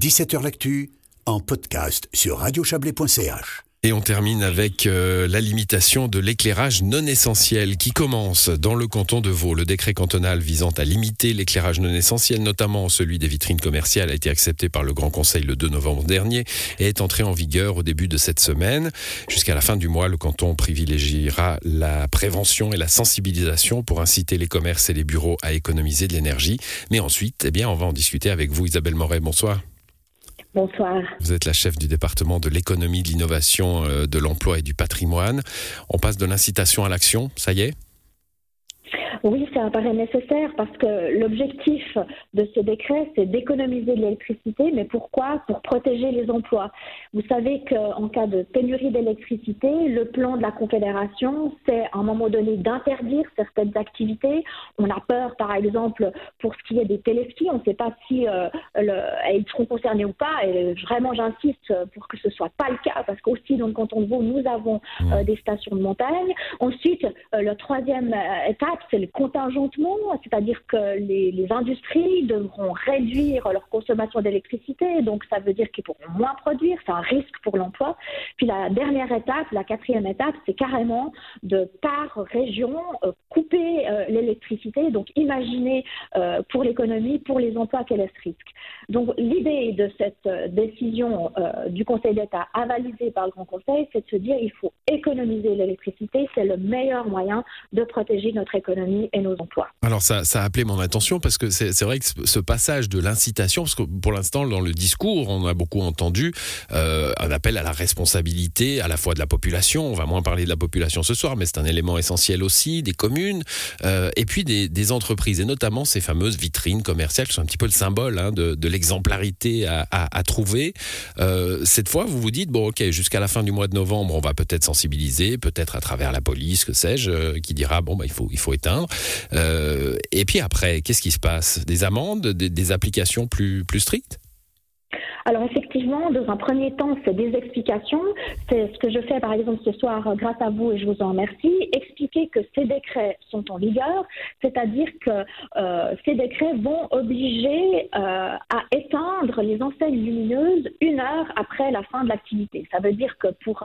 17h L'actu, en podcast sur radiochablais.ch. Et on termine avec euh, la limitation de l'éclairage non essentiel qui commence dans le canton de Vaud. Le décret cantonal visant à limiter l'éclairage non essentiel, notamment celui des vitrines commerciales, a été accepté par le Grand Conseil le 2 novembre dernier et est entré en vigueur au début de cette semaine. Jusqu'à la fin du mois, le canton privilégiera la prévention et la sensibilisation pour inciter les commerces et les bureaux à économiser de l'énergie. Mais ensuite, eh bien, on va en discuter avec vous, Isabelle Moret. Bonsoir. Bonsoir. Vous êtes la chef du département de l'économie, de l'innovation, euh, de l'emploi et du patrimoine. On passe de l'incitation à l'action, ça y est? Oui, ça apparaît nécessaire parce que l'objectif de ce décret, c'est d'économiser de l'électricité. Mais pourquoi? Pour protéger les emplois. Vous savez qu'en cas de pénurie d'électricité, le plan de la Confédération, c'est à un moment donné d'interdire certaines activités. On a peur, par exemple, pour ce qui est des téléskis, on ne sait pas si euh, elles seront concernées ou pas. Et vraiment, j'insiste pour que ce ne soit pas le cas parce qu'aussi dans le canton de Vaud, nous avons euh, des stations de montagne. Ensuite, euh, la troisième étape, c'est le contingentement, c'est-à-dire que les, industries devront réduire leur consommation d'électricité, donc ça veut dire qu'ils pourront moins produire, c'est un risque pour l'emploi. Puis la dernière étape, la quatrième étape, c'est carrément de par région euh, couper euh, l'électricité, donc imaginez euh, pour l'économie, pour les emplois quel est ce risque. Donc l'idée de cette décision du Conseil d'État avalisée par le Grand Conseil, c'est de se dire il faut économiser l'électricité, c'est le meilleur moyen de protéger notre économie et nos emplois. Alors ça, a appelé mon attention parce que c'est vrai que ce passage de l'incitation, parce que pour l'instant dans le discours on a beaucoup entendu euh, un appel à la responsabilité à la fois de la population, on va moins parler de la population ce soir, mais c'est un élément essentiel aussi, des communes, euh, et puis des, entreprises, et notamment ces fameuses vitrines commerciales qui sont un petit peu le symbole hein, de, l'exemplarité à, trouver. Euh, cette fois vous vous dites, bon ok, jusqu'à la fin du mois de novembre on va peut-être sensibiliser, peut-être à travers la police, que sais-je, qui dira, bon bah, il faut éteindre. Euh, et puis après, qu'est-ce qui se passe? Des amendes, des, applications plus strictes? Alors effectivement, dans un premier temps, c'est des explications. C'est ce que je fais par exemple ce soir grâce à vous et je vous en remercie. Expliquer que ces décrets sont en vigueur, c'est-à-dire que euh, ces décrets vont obliger euh, à éteindre les enseignes lumineuses une heure après la fin de l'activité. Ça veut dire que pour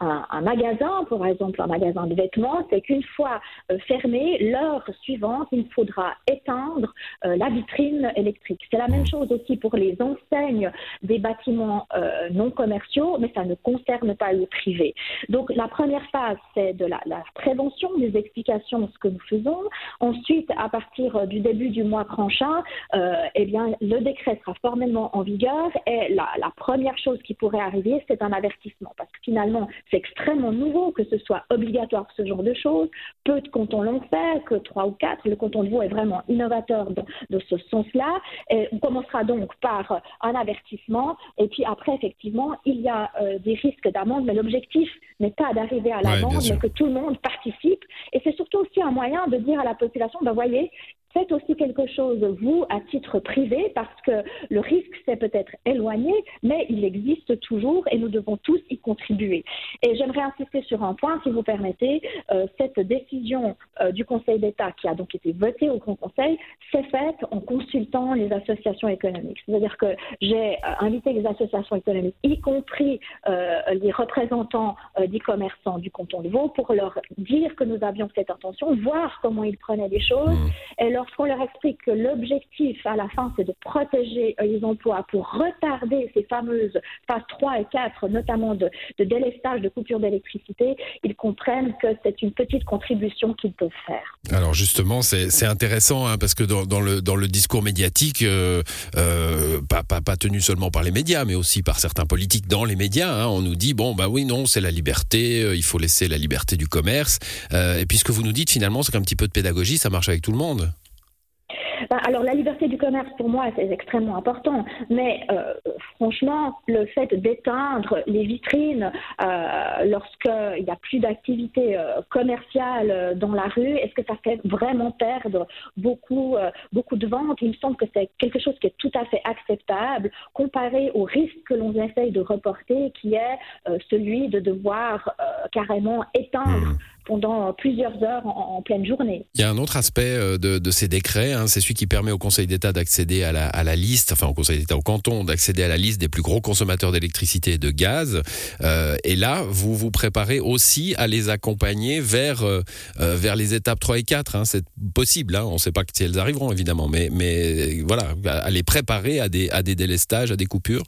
un, magasin, par exemple un magasin de vêtements, c'est qu'une fois euh, fermé, l'heure suivante, il faudra éteindre la vitrine électrique. C'est la même chose aussi pour les enseignes des bâtiments euh, non commerciaux, mais ça ne concerne pas le privé. Donc la première phase, c'est de la, prévention, des explications de ce que nous faisons. Ensuite, à partir euh, du début du mois prochain, euh, eh bien, le décret sera formellement en vigueur et la, première chose qui pourrait arriver, c'est un avertissement. Parce que finalement, c'est extrêmement nouveau que ce soit obligatoire ce genre de choses. Peu de cantons l'ont fait, que trois ou quatre. Le canton de Vaud est vraiment innovateur de, ce sens-là. On commencera donc par un avertissement et puis après, effectivement, il y a euh, des risques d'amende, mais l'objectif n'est pas d'arriver à l'amende, mais que tout le monde participe. Et c'est surtout aussi un moyen de dire à la population, ben voyez, faites aussi quelque chose, vous, à titre privé, parce que le risque s'est peut-être éloigné, mais il existe toujours et nous devons tous y contribuer. Et j'aimerais insister sur un point, si vous permettez. Euh, cette décision euh, du Conseil d'État, qui a donc été votée au Grand Conseil, s'est faite en consultant les associations économiques. C'est-à-dire que j'ai euh, invité les associations économiques, y compris les représentants des commerçants du canton de Vaud, pour leur dire que nous avions cette intention, voir comment ils prenaient les choses mmh. et leur lorsqu'on leur explique que l'objectif à la fin, c'est de protéger euh, les emplois pour retarder ces fameuses phases 3 et 4, notamment de, délestage, de coupure d'électricité, ils comprennent que c'est une petite contribution qu'ils peuvent faire. Alors justement, c'est intéressant hein, parce que dans, le, discours médiatique, euh, euh, pas, tenu seulement par les médias, mais aussi par certains politiques dans les médias, hein, on nous dit, bon, bah oui, non, c'est la liberté, il faut laisser la liberté du commerce. et puis ce que vous nous dites, finalement, c'est qu'un petit peu de pédagogie, ça marche avec tout le monde. Bah, alors la liberté du commerce, pour moi, c'est extrêmement important. Mais euh, franchement, le fait d'éteindre les vitrines euh, lorsqu'il n'y a plus d'activité euh, commerciale dans la rue, est-ce que ça fait vraiment perdre beaucoup, beaucoup de ventes? Il me semble que c'est quelque chose qui est tout à fait acceptable comparé au risque que l'on essaye de reporter, qui est celui de devoir carrément éteindre. Pendant plusieurs heures en, pleine journée. Il y a un autre aspect euh, de, ces décrets, hein, c'est celui qui permet au Conseil d'État d'accéder à la, liste, enfin au Conseil d'État, au canton, d'accéder à la liste des plus gros consommateurs d'électricité et de gaz. Euh, et là, vous vous préparez aussi à les accompagner vers, euh, vers les étapes 3 et 4. Hein. C'est possible, hein. on ne sait pas si elles arriveront évidemment, mais, mais voilà, à les préparer à des, à des délestages, à des coupures.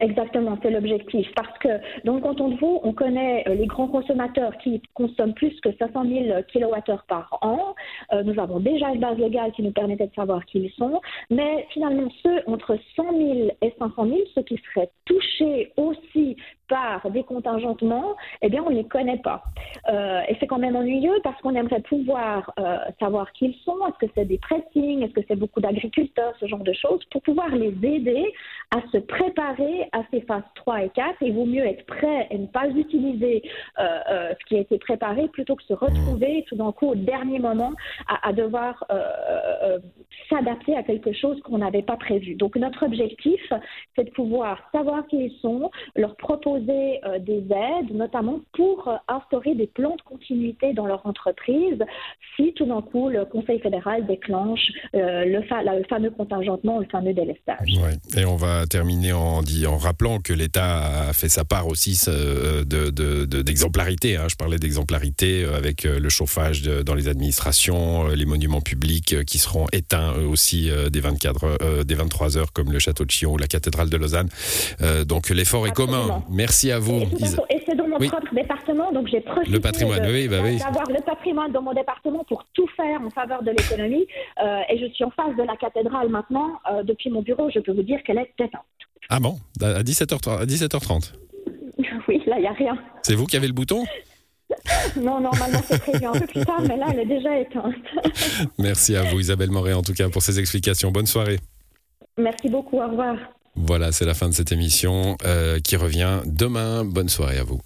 Exactement, c'est l'objectif. Parce que dans le canton de Vaud, on connaît euh, les grands consommateurs qui consomment plus que 500 000 kWh par an. Euh, nous avons déjà une base légale qui nous permettait de savoir qui ils sont. Mais finalement, ceux entre 100 000 et 500 000, ceux qui seraient touchés aussi par des contingentements, eh bien, on ne les connaît pas. Euh, et c'est quand même ennuyeux parce qu'on aimerait pouvoir euh, savoir qui ils sont. Est-ce que c'est des pressings? Est-ce que c'est beaucoup d'agriculteurs? Ce genre de choses pour pouvoir les aider à se préparer à ces phases 3 et 4. Il vaut mieux être prêt et ne pas utiliser euh, ce qui a été préparé plutôt que se retrouver tout d'un coup au dernier moment à, à devoir s'adapter à quelque chose qu'on n'avait pas prévu. Donc notre objectif, c'est de pouvoir savoir qui ils sont, leur proposer euh, des aides, notamment pour euh, instaurer des plans de continuité dans leur entreprise si tout d'un coup le Conseil fédéral déclenche euh, le, fameux contingentement, le fameux délestage. Et on va terminer en, en rappelant que l'État a fait sa part aussi d'exemplarité. De, hein. Je parlais d'exemplarité avec le chauffage dans les administrations, les monuments publics qui seront éteints aussi des, 24, des 23 heures comme le château de Chillon ou la cathédrale de Lausanne. donc l'effort est commun. Merci à vous. Et, c'est dans mon propre département, donc j'ai profité le patrimoine, oui, bah oui. d'avoir le patrimoine dans mon département pour tout faire en faveur de l'économie. Euh, et je suis en face de la cathédrale maintenant. Euh, depuis mon bureau, je peux vous dire qu'elle est éteinte. Ah bon? À 17h30, à 17h30 Oui, là, il n'y a rien. C'est vous qui avez le bouton? Non, normalement c'est prévu un peu plus tard, mais là elle est déjà éteinte. Merci à vous Isabelle Moret en tout cas pour ces explications. Bonne soirée. Merci beaucoup, au revoir. Voilà, c'est la fin de cette émission euh, qui revient demain. Bonne soirée à vous.